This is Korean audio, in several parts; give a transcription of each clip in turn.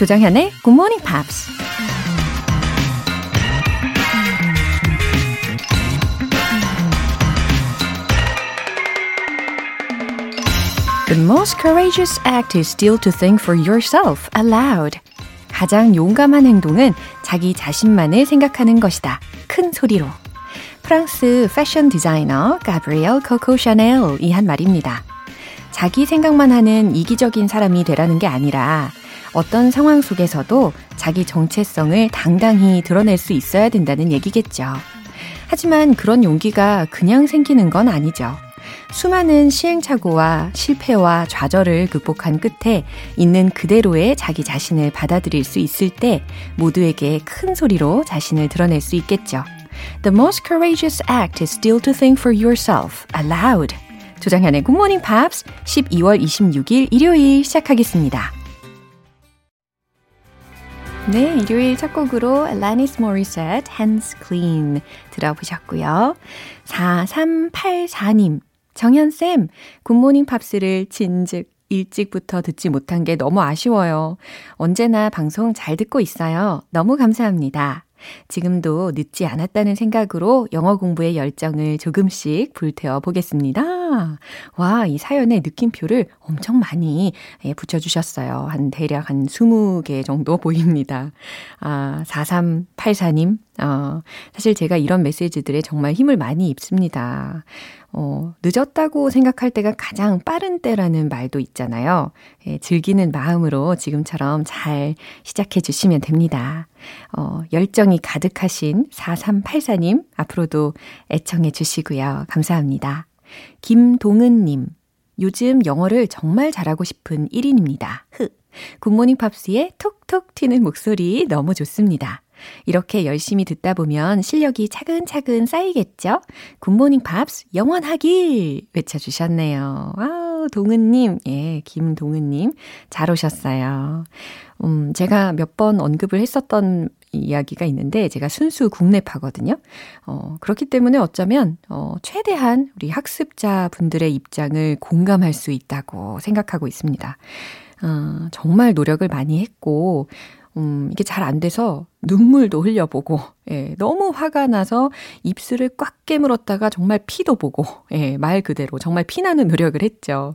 조정현의 Good Morning Pops. The most courageous act is still to think for yourself aloud. 가장 용감한 행동은 자기 자신만을 생각하는 것이다. 큰 소리로. 프랑스 패션 디자이너 가브리엘 코코 샤넬이 한 말입니다. 자기 생각만 하는 이기적인 사람이 되라는 게 아니라 어떤 상황 속에서도 자기 정체성을 당당히 드러낼 수 있어야 된다는 얘기겠죠. 하지만 그런 용기가 그냥 생기는 건 아니죠. 수많은 시행착오와 실패와 좌절을 극복한 끝에 있는 그대로의 자기 자신을 받아들일 수 있을 때 모두에게 큰 소리로 자신을 드러낼 수 있겠죠. The most courageous act is still to think for yourself aloud. 조장현의 Morning Pops 12월 26일 일요일 시작하겠습니다. 네, 일요일 첫 곡으로 Alanis Morissette, Hands Clean 들어보셨고요. 4384님, 정현쌤, 굿모닝 팝스를 진즉 일찍부터 듣지 못한 게 너무 아쉬워요. 언제나 방송 잘 듣고 있어요. 너무 감사합니다. 지금도 늦지 않았다는 생각으로 영어 공부의 열정을 조금씩 불태워 보겠습니다. 와, 이 사연에 느낌표를 엄청 많이 예, 붙여주셨어요. 한 대략 한 20개 정도 보입니다. 아, 4384님, 어, 사실 제가 이런 메시지들에 정말 힘을 많이 입습니다. 어, 늦었다고 생각할 때가 가장 빠른 때라는 말도 있잖아요. 예, 즐기는 마음으로 지금처럼 잘 시작해 주시면 됩니다. 어, 열정이 가득하신 4384님, 앞으로도 애청해 주시고요. 감사합니다. 김동은님, 요즘 영어를 정말 잘하고 싶은 1인입니다. 흐. 굿모닝 팝스의 톡톡 튀는 목소리 너무 좋습니다. 이렇게 열심히 듣다 보면 실력이 차근차근 쌓이겠죠? 굿모닝 팝스 영원하길 외쳐주셨네요. 와우, 동은님, 예, 김동은님, 잘 오셨어요. 음, 제가 몇 번 언급을 했었던 이야기가 있는데 제가 순수 국내파거든요. 어, 그렇기 때문에 어쩌면 어, 최대한 우리 학습자 분들의 입장을 공감할 수 있다고 생각하고 있습니다. 어, 정말 노력을 많이 했고 음, 이게 잘 안 돼서 눈물도 흘려보고, 예, 너무 화가 나서 입술을 꽉 깨물었다가 정말 피도 보고, 예, 말 그대로 정말 피나는 노력을 했죠.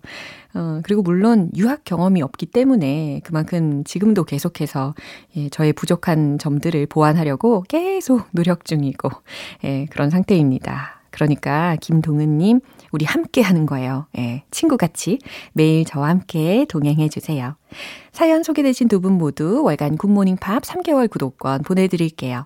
어, 그리고 물론 유학 경험이 없기 때문에 그만큼 지금도 계속해서 예, 저의 부족한 점들을 보완하려고 계속 노력 중이고, 예, 그런 상태입니다. 그러니까 김동은님, 우리 함께 하는 거예요. 예, 친구같이 매일 저와 함께 동행해 주세요. 사연 소개되신 두 분 모두 월간 굿모닝 팝 3개월 구독권 보내드릴게요.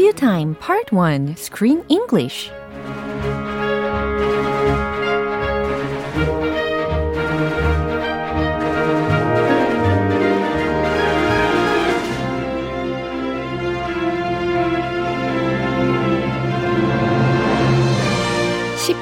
Review Time Part 1 Screen English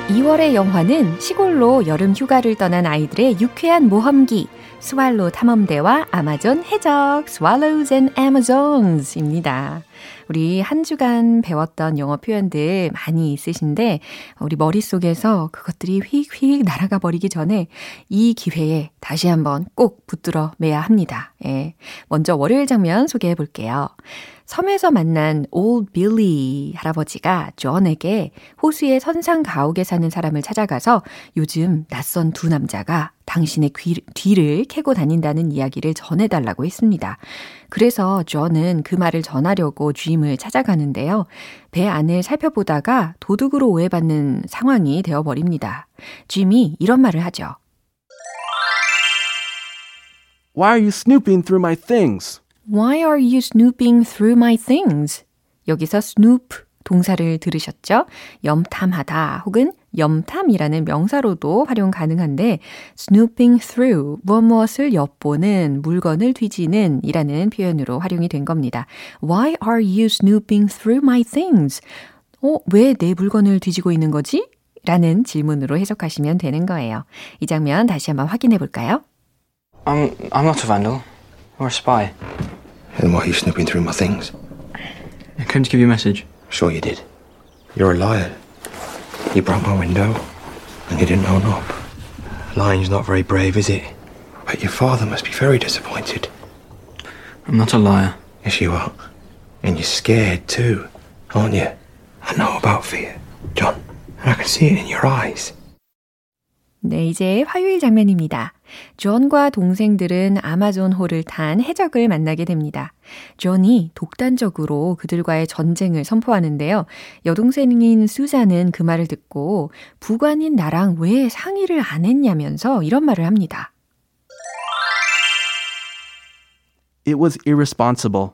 12월의 영화는 시골로 여름 휴가를 떠난 아이들의 유쾌한 모험기 스왈로 탐험대와 아마존 해적 Swallows and Amazons입니다. 우리 한 주간 배웠던 영어 표현들 많이 있으신데 우리 머릿속에서 그것들이 휙휙 날아가 버리기 전에 이 기회에 다시 한번 꼭 붙들어 매야 합니다. 예. 먼저 월요일 장면 소개해 볼게요. 섬에서 만난 Old 할아버지가 존에게 호수의 선상 가옥에 사는 사람을 찾아가서 요즘 낯선 두 남자가 당신의 귀, 뒤를 캐고 다닌다는 이야기를 전해달라고 했습니다. 그래서 존은 그 말을 전하려고 주임을 찾아가는데요. 배 안을 살펴보다가 도둑으로 오해받는 상황이 되어버립니다. 주임이 이런 말을 하죠. Why are you snooping through my things? Why are you snooping through my things? 여기서 snoop 동사를 들으셨죠? 염탐하다 혹은 염탐이라는 명사로도 활용 가능한데 snooping through 무엇 무엇을 엿보는 물건을 뒤지는 이라는 표현으로 활용이 된 겁니다. Why are you snooping through my things? 어, 왜 내 물건을 뒤지고 있는 거지? 라는 질문으로 해석하시면 되는 거예요. 이 장면 다시 한번 확인해 볼까요? I'm, I'm not a vandal or a spy. Then why are you snooping through my things? I came to give you a message. Sure you did. You're a liar. You broke my window, and you didn't own up. Lying's not very brave, is it? But your father must be very disappointed. I'm not a liar. Yes, you are. And you're scared too, aren't you? I know about fear, John, and I can see it in your eyes. 네, 이제 화요일 장면입니다. 존과 동생들은 아마존 호를 탄 해적을 만나게 됩니다. 존이 독단적으로 그들과의 전쟁을 선포하는데요. 여동생인 수자는 그 말을 듣고 부관인 나랑 왜 상의를 안 했냐면서 이런 말을 합니다. It was irresponsible.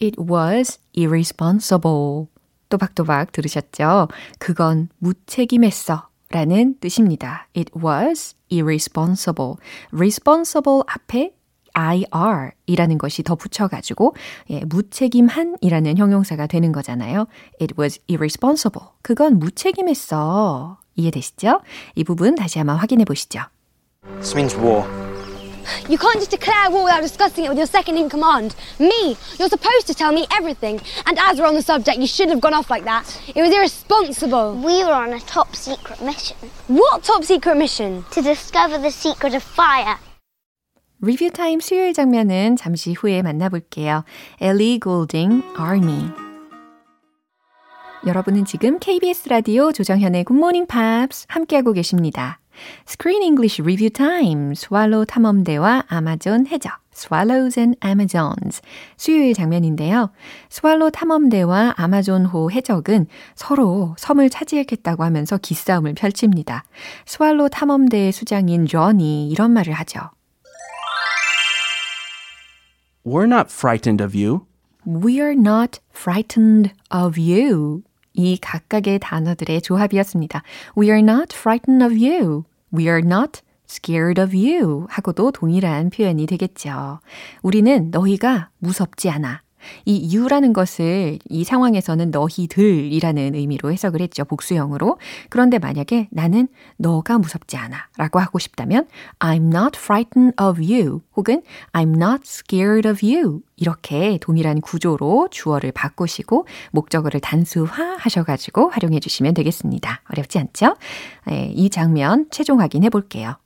It was irresponsible. 또박또박 들으셨죠? 그건 무책임했어. 라는 뜻입니다. It was irresponsible. responsible 앞에 IR 이라는 것이 더 붙여가지고, 예, 무책임한 이라는 형용사가 되는 거잖아요. It was irresponsible. 그건 무책임했어. 이해되시죠? 이 부분 다시 한번 확인해 보시죠. This means war. You can't just declare war without discussing it with your second in command. Me! You're supposed to tell me everything. And as we're on the subject, you shouldn't have gone off like that. It was irresponsible. We were on a top secret mission What top secret mission? to discover the secret of fire. 리뷰 타임 수요일 장면은 잠시 후에 만나볼게요. 엘리 골딩, Army. 여러분은 지금 KBS 라디오 조정현의 굿모닝 팝스 함께하고 계십니다. Screen English Review Time, 스왈로우 탐험대와 아마존 해적, Swallows and Amazons. 수요일 장면인데요. 스왈로우 탐험대와 아마존호 해적은 서로 섬을 차지하겠다고 하면서 기싸움을 펼칩니다. 스왈로우 탐험대의 수장인 존이 이런 말을 하죠. We're not frightened of you. We're not frightened of you. 이 각각의 단어들의 조합이었습니다. We are not frightened of you. We are not scared of you 하고도 동일한 표현이 되겠죠. 우리는 너희가 무섭지 않아. 이 you라는 것을 이 상황에서는 너희들이라는 의미로 해석을 했죠. 복수형으로. 그런데 만약에 나는 너가 무섭지 않아 라고 하고 싶다면 I'm not frightened of you 혹은 I'm not scared of you 이렇게 동일한 구조로 주어를 바꾸시고 목적어를 단수화 하셔가지고 활용해 주시면 되겠습니다. 어렵지 않죠? 네, 이 장면 최종 확인해 볼게요.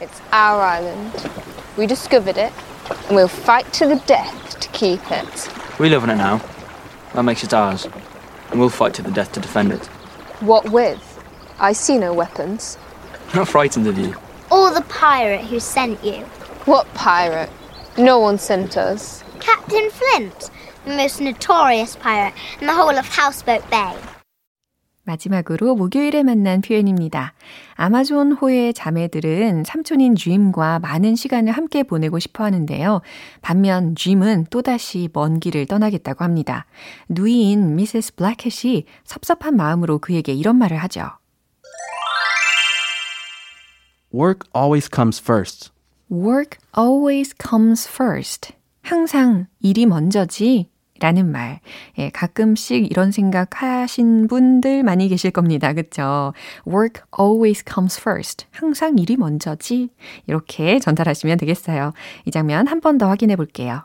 It's our island. We discovered it, and we'll fight to the death to keep it. We live on it now. That makes it ours. And we'll fight to the death to defend it. What with? I see no weapons. I'm not frightened of you. Or the pirate who sent you. What pirate? No one sent us. Captain Flint, the most notorious pirate in the whole of Houseboat Bay. 마지막으로 목요일에 만난 표현입니다. 아마존 호의 자매들은 삼촌인 짐과 많은 시간을 함께 보내고 싶어 하는데요. 반면 짐은 또다시 먼 길을 떠나겠다고 합니다. 누이인 미세스 블랙햇이 섭섭한 마음으로 그에게 이런 말을 하죠. Work always comes first. Work always comes first. 항상 일이 먼저지. 라는 말. 예, 가끔씩 이런 생각 하신 분들 많이 계실 겁니다. 그쵸? Work always comes first. 항상 일이 먼저지. 이렇게 전달하시면 되겠어요. 이 장면 한 번 더 확인해 볼게요.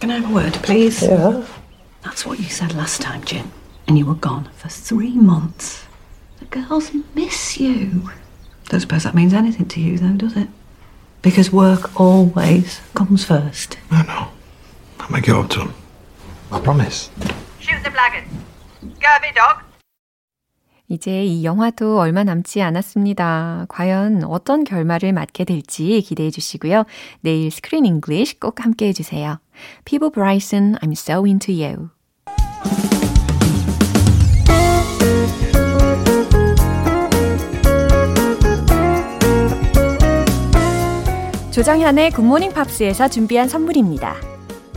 Can I have a word, please? Yeah. That's what you said last time, Jim. And you were gone for three months. The girls miss you. Don't suppose that means anything to you, though, does it? Because work always comes first. I know. I'll make it up to him. I promise. Shoot the blackguard. Scurvy dog. 이제 이 영화도 얼마 남지 않았습니다. 과연 어떤 결말을 맞게 될지 기대해 주시고요. 내일 Screen English 꼭 함께 해주세요. 피보 브라이슨, I'm so into you. 조정현의 굿모닝 팝스에서 준비한 선물입니다.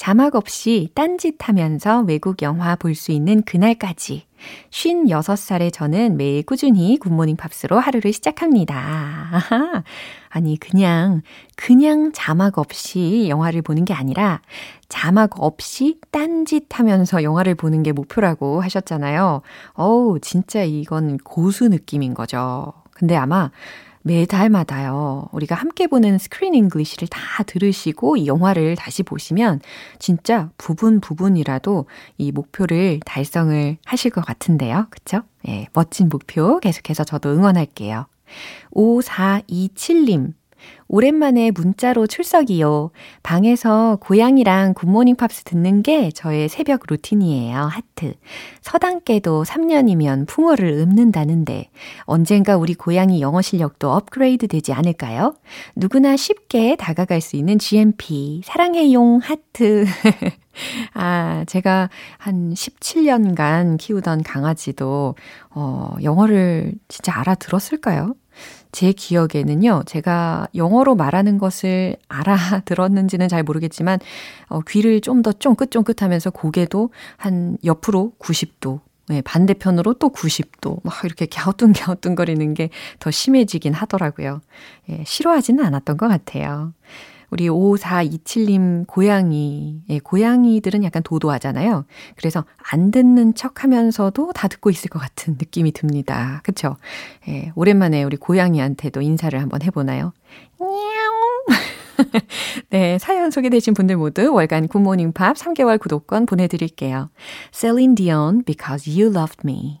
자막 없이 딴짓 하면서 외국 영화 볼 수 있는 그날까지 56살의 저는 매일 꾸준히 굿모닝 팝스로 하루를 시작합니다. 아하. 아니, 그냥, 그냥 자막 없이 영화를 보는 게 아니라 자막 없이 딴짓 하면서 영화를 보는 게 목표라고 하셨잖아요. 어우, 진짜 이건 고수 느낌인 거죠. 근데 아마 매달마다요. 우리가 함께 보는 Screen English를 다 들으시고 이 영화를 다시 보시면 진짜 부분 부분이라도 이 목표를 달성을 하실 것 같은데요. 그쵸? 예, 멋진 목표 계속해서 저도 응원할게요. 5427님. 오랜만에 문자로 출석이요. 방에서 고양이랑 굿모닝 팝스 듣는 게 저의 새벽 루틴이에요. 하트. 서당개도 3년이면 풍월을 읊는다는데 언젠가 우리 고양이 영어 실력도 업그레이드 되지 않을까요? 누구나 쉽게 다가갈 수 있는 GMP. 사랑해용 하트. 아, 제가 한 17년간 키우던 강아지도, 어, 영어를 진짜 알아들었을까요? 제 기억에는요, 제가 영어로 말하는 것을 알아들었는지는 잘 모르겠지만, 어, 귀를 좀 더 쫑긋쫑긋 하면서 고개도 한 옆으로 90도, 네, 반대편으로 또 90도, 막 이렇게 갸우뚱갸우뚱 거리는 게 더 심해지긴 하더라고요. 예, 싫어하지는 않았던 것 같아요. 우리 5427님 고양이, 예, 고양이들은 약간 도도하잖아요. 그래서 안 듣는 척 하면서도 다 듣고 있을 것 같은 느낌이 듭니다. 그쵸? 예, 오랜만에 우리 고양이한테도 인사를 한번 해보나요? 네, 사연 소개되신 분들 모두 월간 굿모닝 팝 3개월 구독권 보내드릴게요. Celine Dion, Because You Loved Me.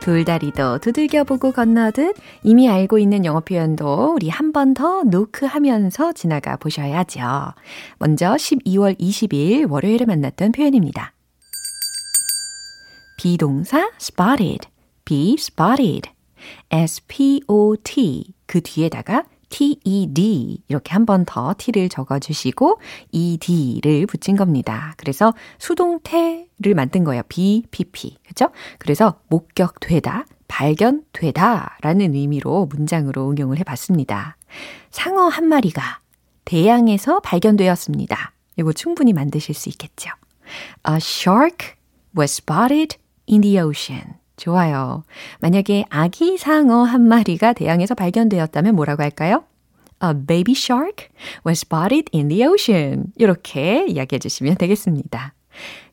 돌다리도 두들겨보고 건너듯 이미 알고 있는 영어 표현도 우리 한 번 더 노크하면서 지나가 보셔야죠. 먼저 12월 20일 월요일에 만났던 표현입니다. 비동사 spotted, be spotted, s-p-o-t 그 뒤에다가 TED 이렇게 한 번 더 T를 적어주시고 ED를 붙인 겁니다. 그래서 수동태를 만든 거예요. BPP. 그죠? 그래서 목격되다, 발견되다 라는 의미로 문장으로 응용을 해봤습니다. 상어 한 마리가 대양에서 발견되었습니다. 이거 충분히 만드실 수 있겠죠. A shark was spotted in the ocean. 좋아요. 만약에 아기 상어 한 마리가 대양에서 발견되었다면 뭐라고 할까요? A baby shark was spotted in the ocean. 이렇게 이야기해 주시면 되겠습니다.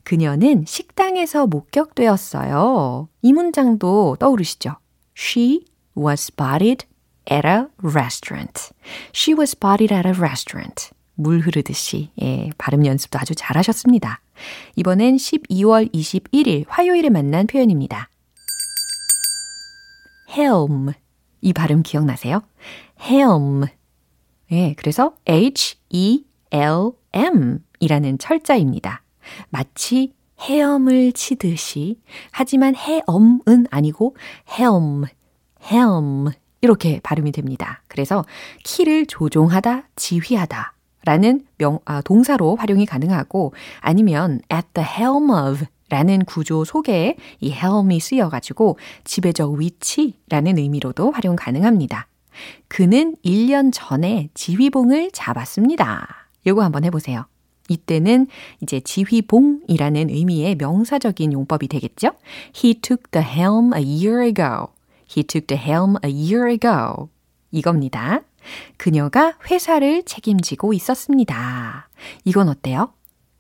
그녀는 식당에서 목격되었어요. 이 문장도 떠오르시죠? She was spotted at a restaurant. She was spotted at a restaurant. 물 흐르듯이, 예, 발음 연습도 아주 잘하셨습니다. 이번엔 12월 21일 화요일에 만난 표현입니다. Helm. 이 발음 기억나세요? helm. 예, 그래서 H-E-L-M 이라는 철자입니다. 마치 헤엄을 치듯이 하지만 헤엄은 아니고 helm, helm 이렇게 발음이 됩니다. 그래서 키를 조종하다, 지휘하다 라는 명, 아, 동사로 활용이 가능하고 아니면 at the helm of 라는 구조 속에 이 helm이 쓰여가지고 지배적 위치라는 의미로도 활용 가능합니다. 그는 1년 전에 지휘봉을 잡았습니다. 요거 한번 해보세요. 이때는 이제 지휘봉이라는 의미의 명사적인 용법이 되겠죠? He took the helm a year ago. He took the helm a year ago. 이겁니다. 그녀가 회사를 책임지고 있었습니다. 이건 어때요?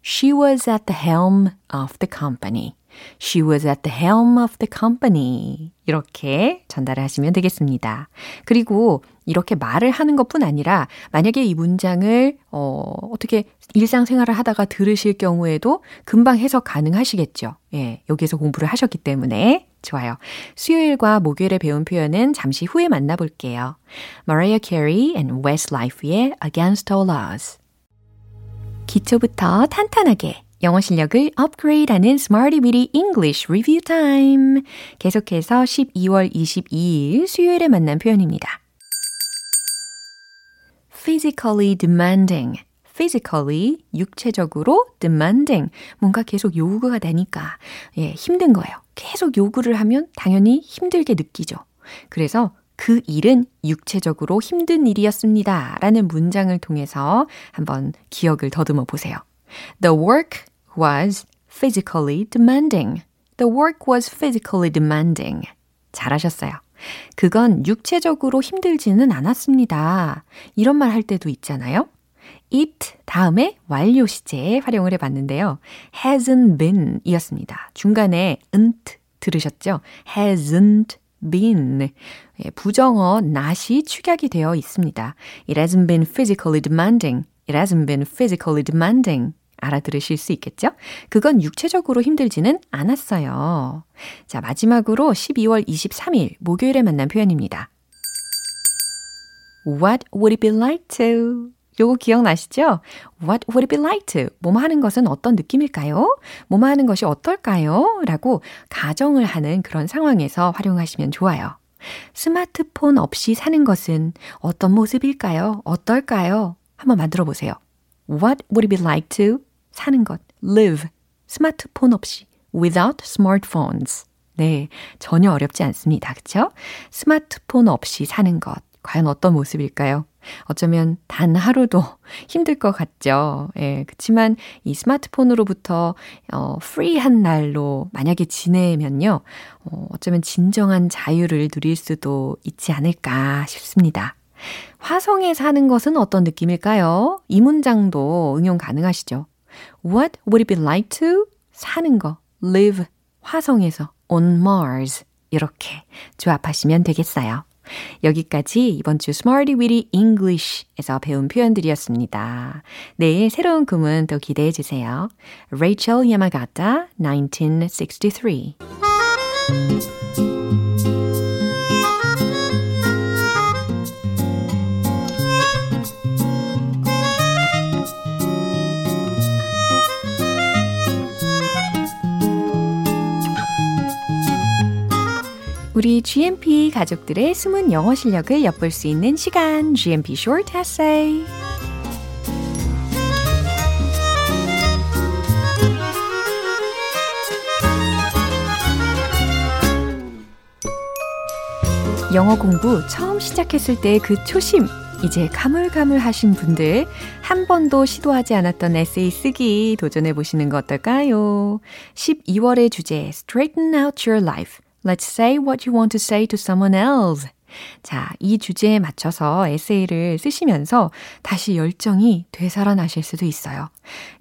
She was at the helm of the company. She was at the helm of the company. 이렇게 전달을 하시면 되겠습니다. 그리고 이렇게 말을 하는 것뿐 아니라 만약에 이 문장을 어, 어떻게 일상생활을 하다가 들으실 경우에도 금방 해석 가능하시겠죠. 예, 여기에서 공부를 하셨기 때문에 좋아요. 수요일과 목요일에 배운 표현은 잠시 후에 만나볼게요. Mariah Carey and Westlife의 Against All Odds. 기초부터 탄탄하게 영어 실력을 업그레이드하는 Smarty Weedy English Review Time. 계속해서 12월 22일 수요일에 만난 표현입니다. physically demanding. physically, 육체적으로 demanding. 뭔가 계속 요구가 되니까, 예, 힘든 거예요. 계속 요구를 하면 당연히 힘들게 느끼죠. 그래서 그 일은 육체적으로 힘든 일이었습니다. 라는 문장을 통해서 한번 기억을 더듬어 보세요. The work was physically demanding. The work was physically demanding. 잘하셨어요. 그건 육체적으로 힘들지는 않았습니다. 이런 말 할 때도 있잖아요. it 다음에 완료 시제 활용을 해 봤는데요. hasn't been 이었습니다. 중간에 nt 들으셨죠? hasn't been. 부정어 not이 축약이 되어 있습니다. It hasn't been physically demanding. It hasn't been physically demanding. 알아들으실 수 있겠죠? 그건 육체적으로 힘들지는 않았어요. 자, 마지막으로 12월 23일 목요일에 만난 표현입니다. What would it be like to? 요거 기억나시죠? What would it be like to? 뭐뭐 하는 것은 어떤 느낌일까요? 뭐뭐 하는 것이 어떨까요? 라고 가정을 하는 그런 상황에서 활용하시면 좋아요. 스마트폰 없이 사는 것은 어떤 모습일까요? 어떨까요? 한번 만들어 보세요. What would it be like to? 사는 것. live. 스마트폰 없이. without smartphones. 네. 전혀 어렵지 않습니다. 그쵸? 스마트폰 없이 사는 것. 과연 어떤 모습일까요? 어쩌면 단 하루도 힘들 것 같죠. 예, 그치만 이 스마트폰으로부터 어, 프리한 날로 만약에 지내면요. 어, 어쩌면 진정한 자유를 누릴 수도 있지 않을까 싶습니다. 화성에 사는 것은 어떤 느낌일까요? 이 문장도 응용 가능하시죠. What would it be like to 사는 거, live 화성에서 on Mars 이렇게 조합하시면 되겠어요. 여기까지 이번 주 Smarty Weedy English에서 배운 표현들이었습니다. 내일 새로운 구문 또 기대해 주세요. Rachel Yamagata, 1963. 우리 GMP 가족들의 숨은 영어 실력을 엿볼 수 있는 시간, GMP Short Essay. 영어 공부 처음 시작했을 때 그 초심, 이제 가물가물 하신 분들 한 번도 시도하지 않았던 에세이 쓰기 도전해 보시는 거 어떨까요? 12월의 주제 Straighten out your life. Let's say what you want to say to someone else. 자, 이 주제에 맞춰서 에세이를 쓰시면서 다시 열정이 되살아나실 수도 있어요.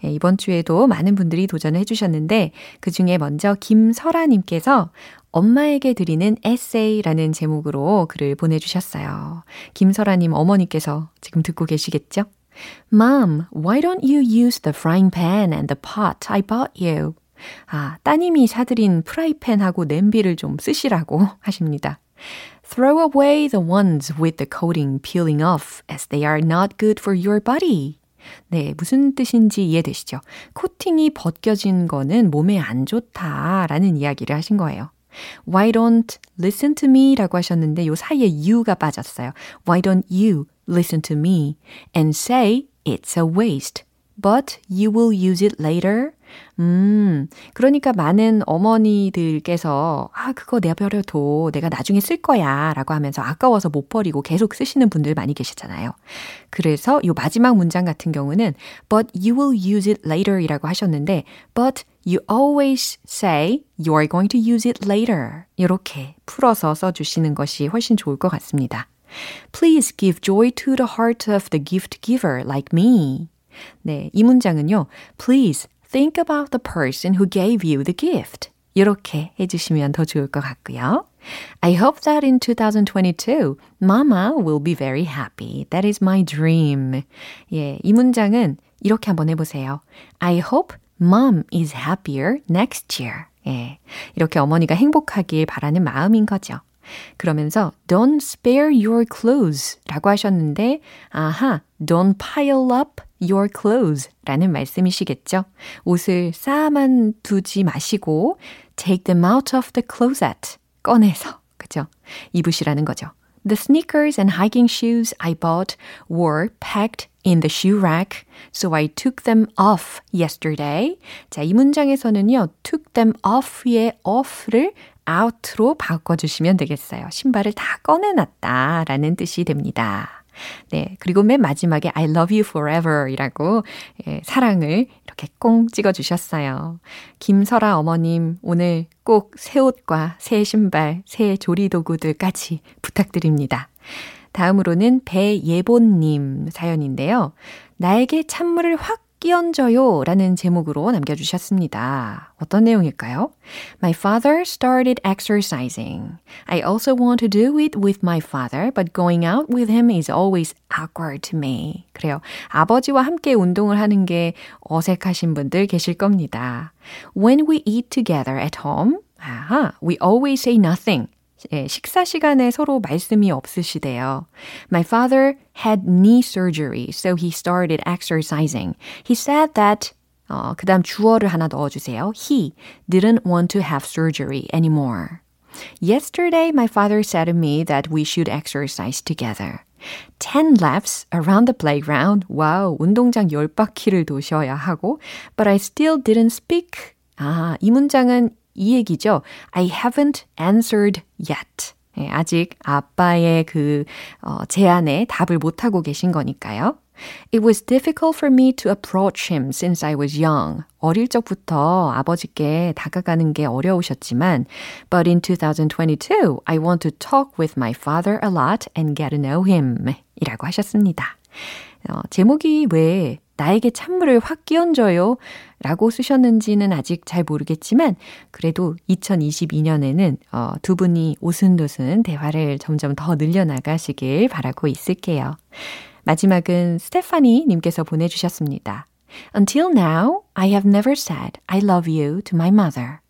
예, 이번 주에도 많은 분들이 도전을 해주셨는데, 그 중에 먼저 김설아님께서 엄마에게 드리는 에세이라는 제목으로 글을 보내주셨어요. 김설아님 어머니께서 지금 듣고 계시겠죠? Mom, why don't you use the frying pan and the pot I bought you? 아, 따님이 사드린 프라이팬하고 냄비를 좀 쓰시라고 하십니다. Throw away the ones with the coating peeling off as they are not good for your body. 네, 무슨 뜻인지 이해되시죠? 코팅이 벗겨진 거는 몸에 안 좋다라는 이야기를 하신 거예요. Why don't listen to me 라고 하셨는데 요 사이에 you가 빠졌어요. Why don't you listen to me and say it's a waste, but you will use it later? 음, 그러니까 많은 어머니들께서, 아, 그거 내버려둬. 내가 나중에 쓸 거야. 라고 하면서 아까워서 못 버리고 계속 쓰시는 분들 많이 계시잖아요. 그래서 요 마지막 문장 같은 경우는, but you will use it later 이라고 하셨는데, but you always say you are going to use it later. 이렇게 풀어서 써주시는 것이 훨씬 좋을 것 같습니다. Please give joy to the heart of the gift giver like me. 네, 이 문장은요. Please think about the person who gave you the gift. 이렇게 해주시면 더 좋을 것 같고요. I hope that in 2022, Mama will be very happy. That is my dream. 예, 이 문장은 이렇게 한번 해보세요. I hope Mom is happier next year. 예, 이렇게 어머니가 행복하길 바라는 마음인 거죠. 그러면서 don't spare your clothes 라고 하셨는데 아하, don't pile up your clothes 라는 말씀이시겠죠. 옷을 쌓아만 두지 마시고 take them out of the closet 꺼내서 그죠? 입으시라는 거죠. The sneakers and hiking shoes I bought were packed in the shoe rack, so I took them off yesterday. 자, 이 문장에서는요, took them off의 off를 out로 바꿔주시면 되겠어요. 신발을 다 꺼내놨다 라는 뜻이 됩니다. 네. 그리고 맨 마지막에 I love you forever 이라고 예, 사랑을 이렇게 꽁 찍어 주셨어요. 김설아 어머님, 오늘 꼭 새 옷과 새 신발, 새 조리 도구들까지 부탁드립니다. 다음으로는 배예본님 사연인데요. 나에게 찬물을 확 끼얹어요 라는 제목으로 남겨주셨습니다. 어떤 내용일까요? My father started exercising. I also want to do it with my father, but going out with him is always awkward to me. 그래요. 아버지와 함께 운동을 하는 게 어색하신 분들 계실 겁니다. When we eat together at home, 아하, we always say nothing. 예, 식사 시간에 서로 말씀이 없으시대요. My father had knee surgery, so he started exercising. He said that 어, 그 다음 주어를 하나 넣어주세요. He didn't want to have surgery anymore. Yesterday, my father said to me that we should exercise together. 10 laps around the playground. 와우, 운동장 10바퀴를 도셔야 하고. But I still didn't speak. 아, 이 문장은 이 얘기죠. I haven't answered yet. 예, 아직 아빠의 그 어, 제안에 답을 못하고 계신 거니까요. It was difficult for me to approach him since I was young. 어릴 적부터 아버지께 다가가는 게 어려우셨지만, but in 2022, I want to talk with my father a lot and get to know him. 이라고 하셨습니다. 어, 제목이 왜 나에게 찬물을 확 끼얹어요. 라고 쓰셨는지는 아직 잘 모르겠지만, 그래도 2022년에는 어, 두 분이 오순도순 대화를 점점 더 늘려나가시길 바라고 있을게요. 마지막은 스테파니 님께서 보내주셨습니다. Until now, I have never said I love you to my mother.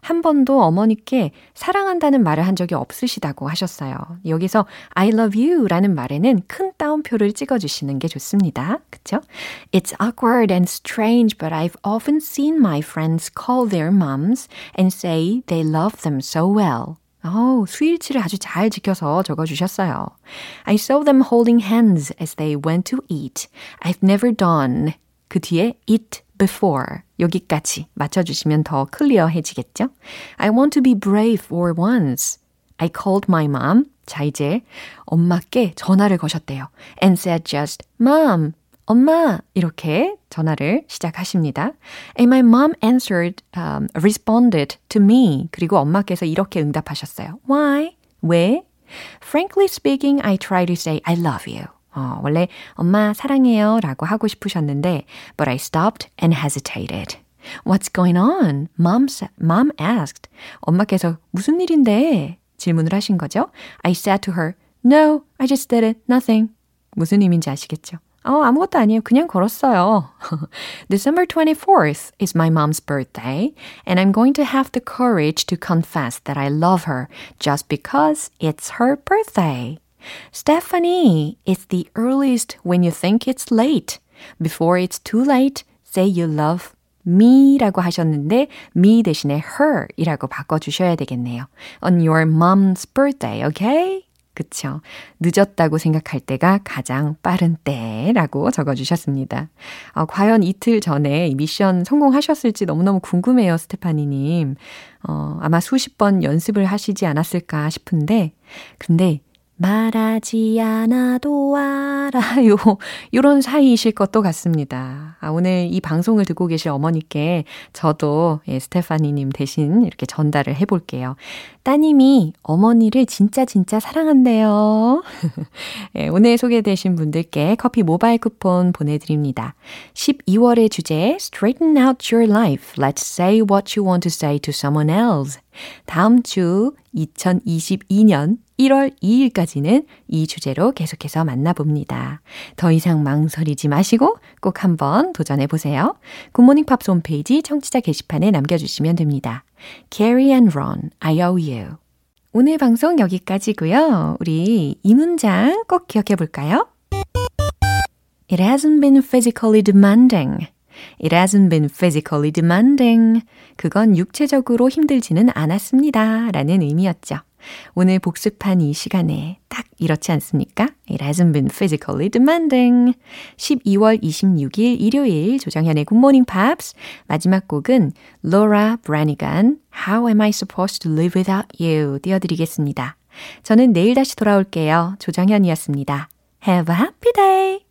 한 번도 어머니께 사랑한다는 말을 한 적이 없으시다고 하셨어요. 여기서 I love you 라는 말에는 큰 따옴표를 찍어주시는 게 좋습니다. 그쵸? It's awkward and strange, but I've often seen my friends call their moms and say they love them so well. 어 수일치를 아주 잘 지켜서 적어주셨어요. I saw them holding hands as they went to eat. I've never done. 그 뒤에 eat before 여기까지 맞춰주시면 더 클리어해지겠죠? I want to be brave for once. I called my mom. 자, 이제 엄마께 전화를 거셨대요. And said just, Mom, 엄마! 이렇게 전화를 시작하십니다. And my mom answered, um, responded to me. 그리고 엄마께서 이렇게 응답하셨어요. Why? 왜? Frankly speaking, I try to say I love you. 어, 원래 엄마 사랑해요 라고 하고 싶으셨는데 but I stopped and hesitated. What's going on? Mom, mom asked. 엄마께서 무슨 일인데? 질문을 하신 거죠. I said to her, No, I just did it. Nothing. 무슨 의미인지 아시겠죠? 어, 아무것도 아니에요. 그냥 걸었어요. December 24th is my mom's birthday, and I'm going to have the courage to confess that I love her just because it's her birthday. Stephanie, it's the earliest when you think it's late. Before it's too late, say you love me라고 하셨는데 me 대신에 her 이라고 바꿔주셔야 되겠네요. On your mom's birthday, okay? 그쵸. 늦었다고 생각할 때가 가장 빠른 때라고 적어주셨습니다. 어, 과연 이틀 전에 미션 성공하셨을지 너무너무 궁금해요, 스테파니님. 어, 아마 수십 번 연습을 하시지 않았을까 싶은데, 근데 말하지 않아도 알아요. 요런 사이이실 것도 같습니다. 아, 오늘 이 방송을 듣고 계실 어머니께 저도 예, 스테파니님 대신 이렇게 전달을 해볼게요. 따님이 어머니를 진짜 진짜 사랑한대요. 예, 오늘 소개되신 분들께 커피 모바일 쿠폰 보내드립니다. 12월의 주제 Straighten out your life. Let's say what you want to say to someone else. 다음 주 2022년 1월 2일까지는 이 주제로 계속해서 만나봅니다. 더 이상 망설이지 마시고 꼭 한번 도전해 보세요. 굿모닝 팝스 홈페이지 청취자 게시판에 남겨주시면 됩니다. Carry and Run, I owe you. 오늘 방송 여기까지고요. 우리 이 문장 꼭 기억해 볼까요? It hasn't been physically demanding. It hasn't been physically demanding. 그건 육체적으로 힘들지는 않았습니다. 라는 의미였죠. 오늘 복습한 이 시간에 딱 이렇지 않습니까? It hasn't been physically demanding. 12월 26일 일요일 조정현의 Good Morning Pops 마지막 곡은 Laura Branigan How Am I Supposed to Live Without You 띄워드리겠습니다. 저는 내일 다시 돌아올게요. 조정현이었습니다. Have a happy day!